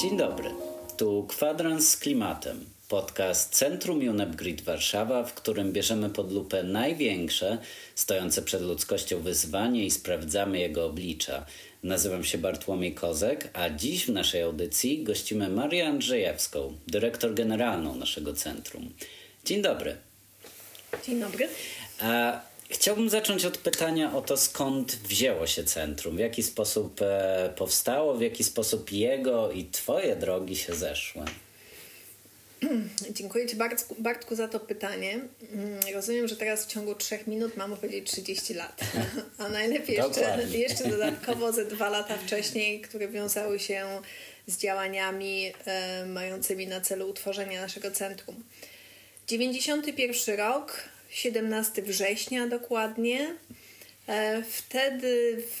Dzień dobry. Tu Kwadrans z klimatem. Podcast Centrum UNEP Warszawa, w którym bierzemy pod lupę największe, stojące przed ludzkością wyzwanie i sprawdzamy jego oblicza. Nazywam się Bartłomiej Kozek, a dziś w naszej audycji gościmy Marię Andrzejewską, dyrektor generalną naszego centrum. Dzień dobry. Dzień dobry. A Chciałbym zacząć od pytania o to, skąd wzięło się centrum, w jaki sposób e, powstało, w jaki sposób jego i Twoje drogi się zeszły. Dziękuję Ci Bartku, Bartku za to pytanie. Mm, rozumiem, że teraz w ciągu trzech minut mam powiedzieć 30 lat, a najlepiej jeszcze, jeszcze dodatkowo ze dwa lata wcześniej, które wiązały się z działaniami e, mającymi na celu utworzenie naszego centrum. 91 rok, 17 września dokładnie. E, wtedy w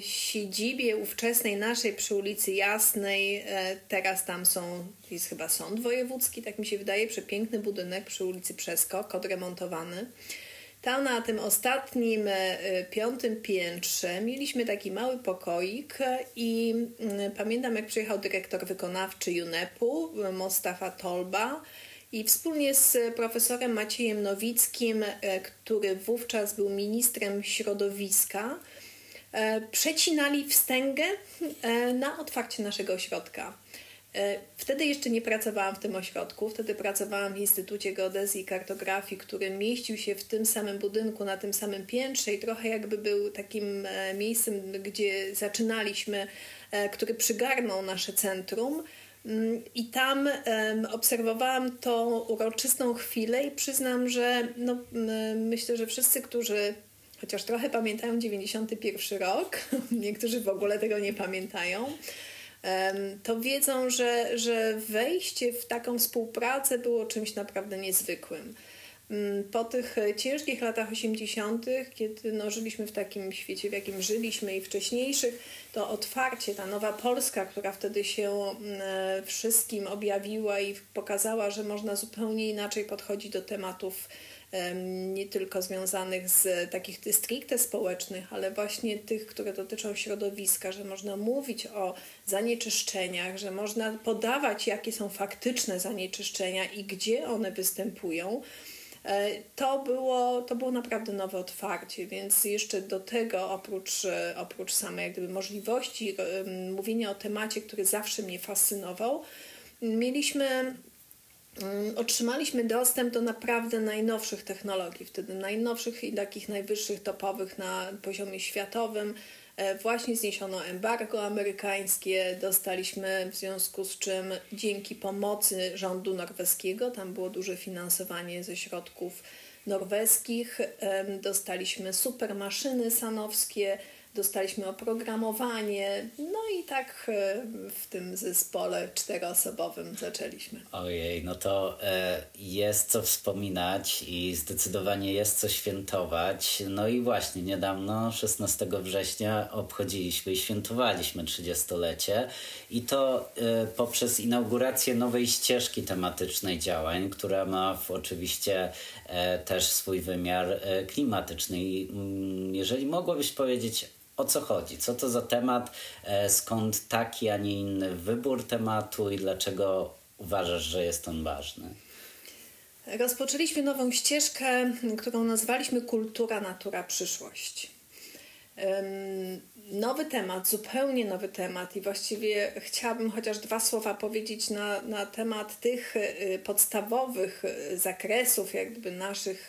siedzibie ówczesnej naszej przy ulicy Jasnej, e, teraz tam są, jest chyba sąd wojewódzki, tak mi się wydaje, przepiękny budynek przy ulicy Przeskok, odremontowany. Tam na tym ostatnim, e, piątym piętrze mieliśmy taki mały pokoik i mm, pamiętam jak przyjechał dyrektor wykonawczy UNEP-u, Mostafa Tolba, i wspólnie z profesorem Maciejem Nowickim, e, który wówczas był ministrem środowiska, e, przecinali wstęgę e, na otwarcie naszego ośrodka. Wtedy jeszcze nie pracowałam w tym ośrodku, wtedy pracowałam w Instytucie Geodezji i Kartografii, który mieścił się w tym samym budynku, na tym samym piętrze i trochę jakby był takim miejscem, gdzie zaczynaliśmy, który przygarnął nasze centrum. I tam obserwowałam tą uroczystą chwilę i przyznam, że no, myślę, że wszyscy, którzy chociaż trochę pamiętają 91 rok, niektórzy w ogóle tego nie pamiętają, to wiedzą, że, że wejście w taką współpracę było czymś naprawdę niezwykłym. Mm, po tych e, ciężkich latach 80., kiedy no, żyliśmy w takim świecie, w jakim żyliśmy i wcześniejszych, to otwarcie, ta nowa Polska, która wtedy się mm, e, wszystkim objawiła i pokazała, że można zupełnie inaczej podchodzić do tematów nie tylko związanych z takich stricte społecznych, ale właśnie tych, które dotyczą środowiska, że można mówić o zanieczyszczeniach, że można podawać, jakie są faktyczne zanieczyszczenia i gdzie one występują to było, to było naprawdę nowe otwarcie, więc jeszcze do tego oprócz, e, oprócz samej gdyby możliwości mówienia o temacie, który zawsze mnie fascynował, mieliśmy otrzymaliśmy dostęp do naprawdę najnowszych technologii, wtedy najnowszych i takich najwyższych topowych na poziomie światowym. E, właśnie zniesiono embargo amerykańskie, dostaliśmy w związku z czym dzięki pomocy rządu norweskiego, tam było duże finansowanie ze środków norweskich, dostaliśmy super maszyny sanowskie, dostaliśmy oprogramowanie, no i tak e, w tym zespole czteroosobowym zaczęliśmy. Ojej, no to e, jest co wspominać i zdecydowanie jest co świętować. No i właśnie niedawno, 16 września, obchodziliśmy i świętowaliśmy 30-lecie i to e, poprzez inaugurację nowej ścieżki tematycznej działań, która ma w, oczywiście też swój wymiar klimatyczny. I mm, jeżeli mogłabyś powiedzieć, o co chodzi, co to za temat, e, skąd taki, a nie inny wybór tematu i dlaczego uważasz, że jest on ważny? Rozpoczęliśmy nową ścieżkę, którą nazwaliśmy Kultura, Natura, Przyszłość. Nowy temat, zupełnie nowy temat, i właściwie chciałabym chociaż dwa słowa powiedzieć na, na temat tych e, podstawowych e, zakresów, jakby naszych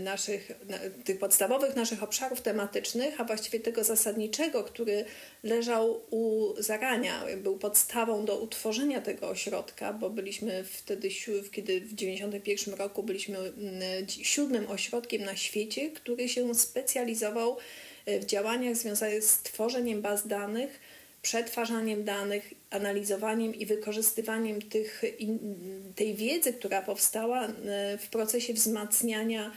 naszych, tych podstawowych naszych obszarów tematycznych, a właściwie tego zasadniczego, który leżał u zarania, był podstawą do utworzenia tego ośrodka, bo byliśmy wtedy, kiedy w 1991 roku byliśmy siódmym ośrodkiem na świecie, który się specjalizował e, w działaniach związanych z tworzeniem baz danych, przetwarzaniem danych, analizowaniem i wykorzystywaniem tych, tej wiedzy, która powstała e, w procesie wzmacniania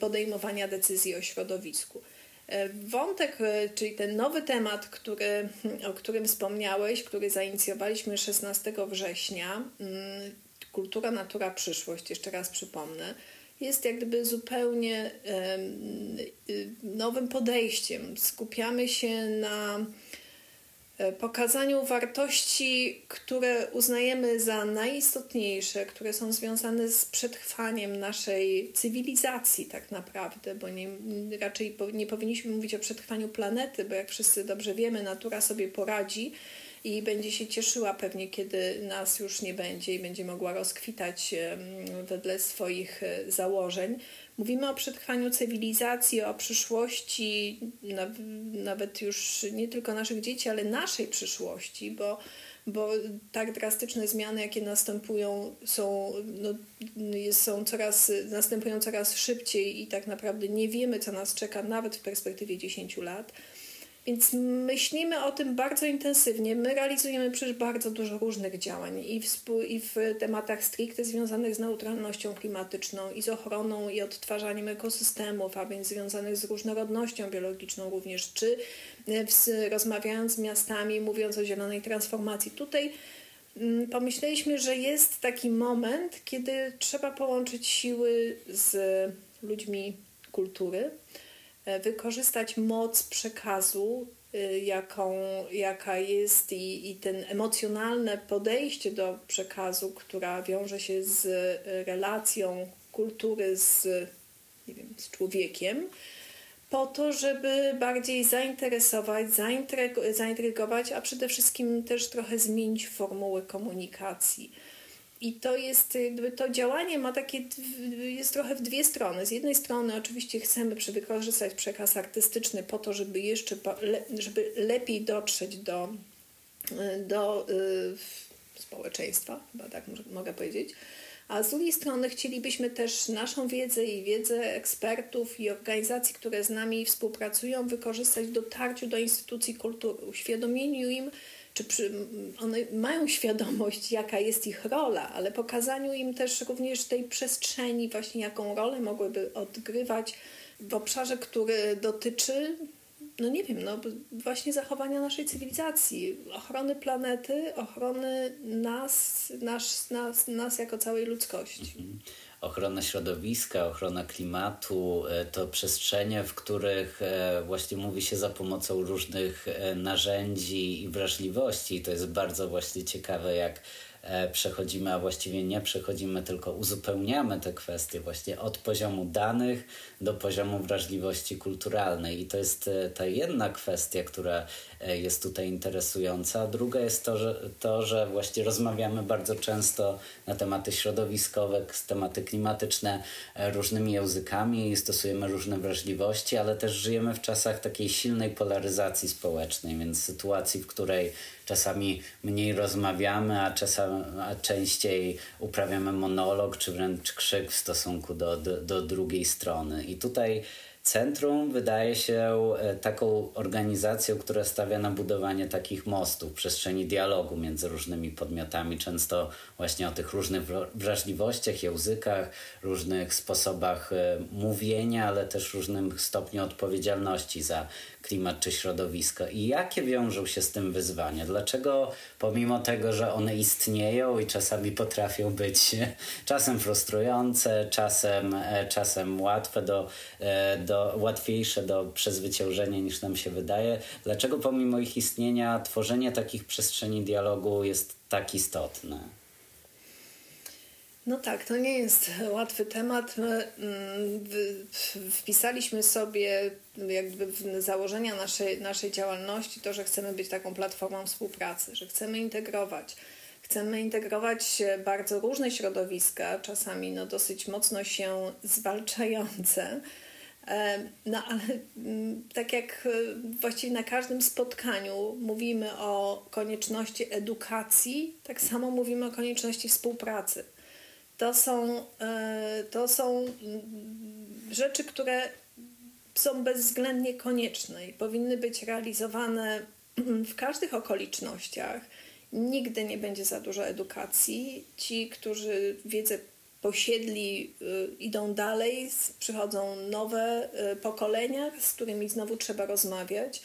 podejmowania decyzji o środowisku. E, wątek, e, czyli ten nowy temat, który, o którym wspomniałeś, który zainicjowaliśmy 16 września, kultura, natura, przyszłość, jeszcze raz przypomnę, jest jak gdyby zupełnie nowym podejściem. Skupiamy się na pokazaniu wartości, które uznajemy za najistotniejsze, które są związane z przetrwaniem naszej cywilizacji, tak naprawdę, bo nie, raczej nie powinniśmy mówić o przetrwaniu planety, bo jak wszyscy dobrze wiemy, natura sobie poradzi i będzie się cieszyła pewnie, kiedy nas już nie będzie i będzie mogła rozkwitać wedle swoich e, założeń. Mówimy o przetrwaniu cywilizacji, o przyszłości, nawet już nie tylko naszych dzieci, ale naszej przyszłości, bo, bo tak drastyczne zmiany, jakie następują, są, no, są coraz, następują coraz szybciej i tak naprawdę nie wiemy, co nas czeka nawet w perspektywie 10 lat. Więc myślimy o tym bardzo intensywnie. My realizujemy przecież bardzo dużo różnych działań i w, i w tematach stricte związanych z neutralnością klimatyczną i z ochroną i odtwarzaniem ekosystemów, a więc związanych z różnorodnością biologiczną również, czy e, w, rozmawiając z miastami, mówiąc o zielonej transformacji. Tutaj mm, pomyśleliśmy, że jest taki moment, kiedy trzeba połączyć siły z ludźmi kultury E, wykorzystać moc przekazu, e, jaką, jaka jest i, i ten emocjonalne podejście do przekazu, która wiąże się z relacją kultury z, nie wiem, z człowiekiem, po to, żeby bardziej zainteresować, zaintrygować, a przede wszystkim też trochę zmienić formułę komunikacji. I to jest, jakby to działanie ma takie, jest trochę w dwie strony. Z jednej strony oczywiście chcemy wykorzystać przekaz artystyczny po to, żeby jeszcze, żeby lepiej dotrzeć do, do y, społeczeństwa, chyba tak mogę powiedzieć. A z drugiej strony chcielibyśmy też naszą wiedzę i wiedzę ekspertów i organizacji, które z nami współpracują, wykorzystać w dotarciu do instytucji kultury, uświadomieniu im, czy przy, one mają świadomość, jaka jest ich rola, ale pokazaniu im też również tej przestrzeni, właśnie jaką rolę mogłyby odgrywać w obszarze, który dotyczy, no nie wiem, no właśnie zachowania naszej cywilizacji, ochrony planety, ochrony nas, nas, nas, nas jako całej ludzkości. Mhm ochrona środowiska, ochrona klimatu, e, to przestrzenie, w których e, właśnie mówi się za pomocą różnych e, narzędzi i wrażliwości. I to jest bardzo właśnie ciekawe, jak przechodzimy, a właściwie nie przechodzimy, tylko uzupełniamy te kwestie właśnie od poziomu danych do poziomu wrażliwości kulturalnej. I to jest ta jedna kwestia, która E, jest tutaj interesująca. Druga jest to, że, to, że właśnie rozmawiamy bardzo często na tematy środowiskowe, tematy klimatyczne e, różnymi językami i stosujemy różne wrażliwości, ale też żyjemy w czasach takiej silnej polaryzacji społecznej, więc sytuacji, w której czasami mniej rozmawiamy, a czasami a częściej uprawiamy monolog czy wręcz krzyk w stosunku do, do, do drugiej strony. I tutaj Centrum wydaje się e, taką organizacją, która stawia na budowanie takich mostów, przestrzeni dialogu między różnymi podmiotami, często właśnie o tych różnych wrażliwościach, językach, różnych sposobach e, mówienia, ale też różnym stopniu odpowiedzialności za klimat czy środowisko. I jakie wiążą się z tym wyzwania? Dlaczego pomimo tego, że one istnieją i czasami potrafią być czasem frustrujące, czasem, e, czasem łatwe do, e, do, łatwiejsze do przezwyciężenia niż nam się wydaje, dlaczego pomimo ich istnienia tworzenie takich przestrzeni dialogu jest tak istotne? No tak, to nie jest łatwy temat. Mm, wpisaliśmy sobie jakby w założenia naszej, naszej działalności to, że chcemy być taką platformą współpracy, że chcemy integrować. Chcemy integrować bardzo różne środowiska, czasami no dosyć mocno się zwalczające. No ale mm, tak jak e, właściwie na każdym spotkaniu mówimy o konieczności edukacji, tak samo mówimy o konieczności współpracy to są, e, to są mm, rzeczy, które są bezwzględnie konieczne i powinny być realizowane w każdych okolicznościach. Nigdy nie będzie za dużo edukacji. Ci, którzy wiedzę posiedli, y, idą dalej, przychodzą nowe y, pokolenia, z którymi znowu trzeba rozmawiać.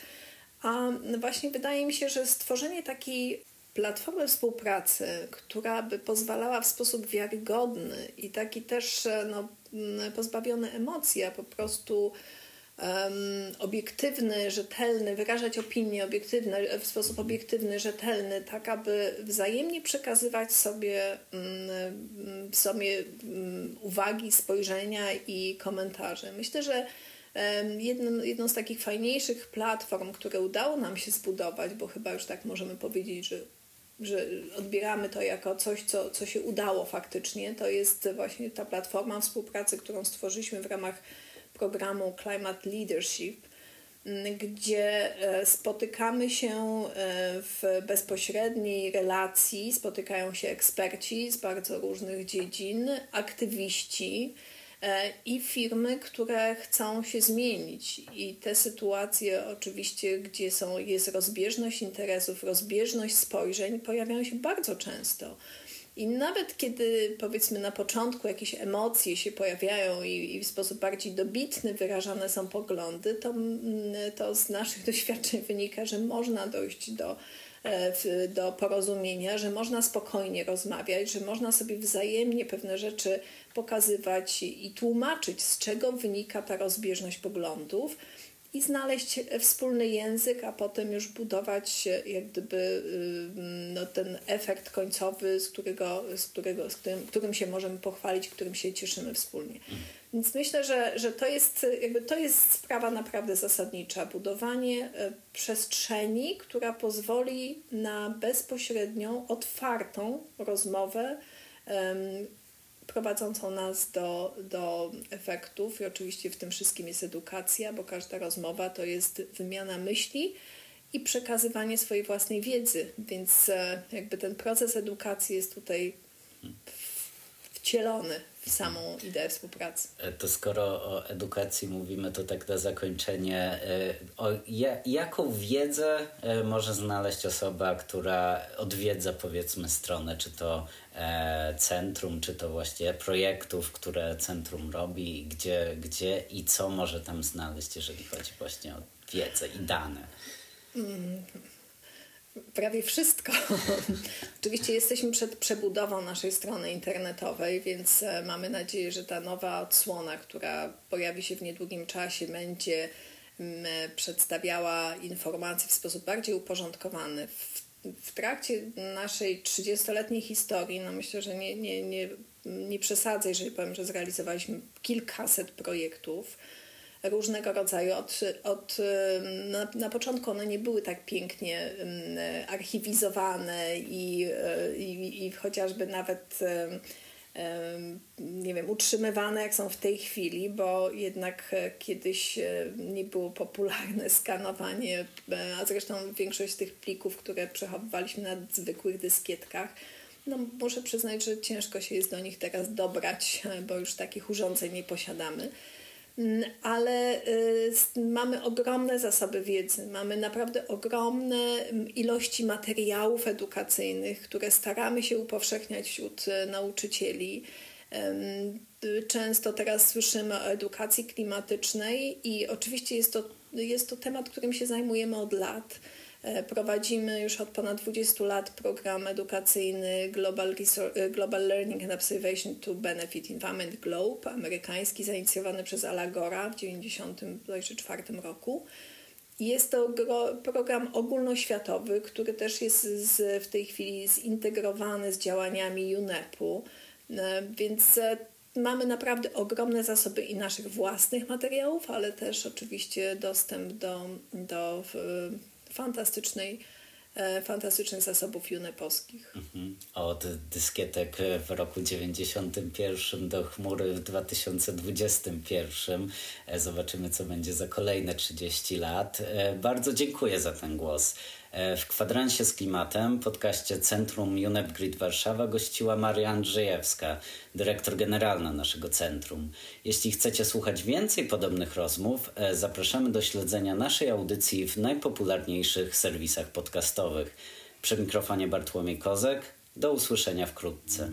A właśnie wydaje mi się, że stworzenie takiej platformę współpracy, która by pozwalała w sposób wiarygodny i taki też e, no, pozbawiony emocji, a po prostu obiektywny, rzetelny, wyrażać opinie obiektywne w sposób obiektywny, rzetelny, tak aby wzajemnie przekazywać sobie, um, sobie um, uwagi, spojrzenia i komentarze. Myślę, że jedną, jedną z takich fajniejszych platform, które udało nam się zbudować, bo chyba już tak możemy powiedzieć, że że odbieramy to jako coś, co, co się udało faktycznie, to jest właśnie ta platforma współpracy, którą stworzyliśmy w ramach programu Climate Leadership, gdzie e, spotykamy się e, w bezpośredniej relacji, spotykają się eksperci z bardzo różnych dziedzin, aktywiści e, i firmy, które chcą się zmienić. I te sytuacje, oczywiście, gdzie są, jest rozbieżność interesów, rozbieżność spojrzeń, pojawiają się bardzo często. I nawet kiedy powiedzmy na początku jakieś emocje się pojawiają i, i w sposób bardziej dobitny wyrażane są poglądy, to, to z naszych doświadczeń wynika, że można dojść do, e, do porozumienia, że można spokojnie rozmawiać, że można sobie wzajemnie pewne rzeczy pokazywać i tłumaczyć, z czego wynika ta rozbieżność poglądów i znaleźć wspólny język, a potem już budować jak gdyby y, no, ten efekt końcowy, z którego, z którego, z którym, którym się możemy pochwalić, którym się cieszymy wspólnie. Więc myślę, że, że to, jest, jakby to jest sprawa naprawdę zasadnicza. Budowanie e, przestrzeni, która pozwoli na bezpośrednią, otwartą rozmowę prowadzącą nas do, do efektów i oczywiście w tym wszystkim jest edukacja, bo każda rozmowa to jest wymiana myśli i przekazywanie swojej własnej wiedzy, więc e, jakby ten proces edukacji jest tutaj wcielony w samą ideę współpracy. E, to skoro o edukacji mówimy, to tak na zakończenie, e, o jaką wiedzę może znaleźć osoba, która odwiedza powiedzmy stronę, czy to E, centrum, czy to właściwie projektów, które centrum robi, gdzie, gdzie i co może tam znaleźć, jeżeli chodzi właśnie o wiedzę i dane. Mm, prawie wszystko. Oczywiście jesteśmy przed przebudową naszej strony internetowej, więc e, mamy nadzieję, że ta nowa odsłona, która pojawi się w niedługim czasie, będzie mm, e, przedstawiała informacje w sposób bardziej uporządkowany, w w trakcie naszej 30-letniej historii, no myślę, że nie, nie, nie, nie przesadzę, jeżeli powiem, że zrealizowaliśmy kilkaset projektów różnego rodzaju. Od, od, na, na początku one nie były tak pięknie archiwizowane i, i, i chociażby nawet nie wiem, utrzymywane jak są w tej chwili, bo jednak kiedyś e, nie było popularne skanowanie, e, a zresztą większość z tych plików, które przechowywaliśmy na zwykłych dyskietkach, no muszę przyznać, że ciężko się jest do nich teraz dobrać, bo już takich urządzeń nie posiadamy. Mm, ale y, mamy ogromne zasoby wiedzy, mamy naprawdę ogromne ilości materiałów edukacyjnych, które staramy się upowszechniać wśród y, nauczycieli. Często teraz słyszymy o edukacji klimatycznej i oczywiście jest to, jest to temat, którym się zajmujemy od lat. E, prowadzimy już od ponad 20 lat program edukacyjny Global, e, Global Learning and Observation to Benefit Environment Globe, amerykański, zainicjowany przez Alagora w 1994 roku. Jest to program ogólnoświatowy, który też jest z, w tej chwili zintegrowany z działaniami UNEP-u, e, więc mamy naprawdę ogromne zasoby i naszych własnych materiałów, ale też oczywiście dostęp do, do fantastycznej, e, fantastycznych zasobów junepowskich. Mhm. Od dyskietek w roku 91 do chmury w 2021. E, zobaczymy, co będzie za kolejne 30 lat. E, bardzo dziękuję za ten głos. E, w kwadransie z klimatem, podcaście Centrum UNEP Grid Warszawa gościła Maria Andrzejewska, dyrektor generalna naszego centrum. Jeśli chcecie słuchać więcej podobnych rozmów, e, zapraszamy do śledzenia naszej audycji w najpopularniejszych serwisach podcastowych. Przy mikrofonie Bartłomiej Kozek. Do usłyszenia wkrótce.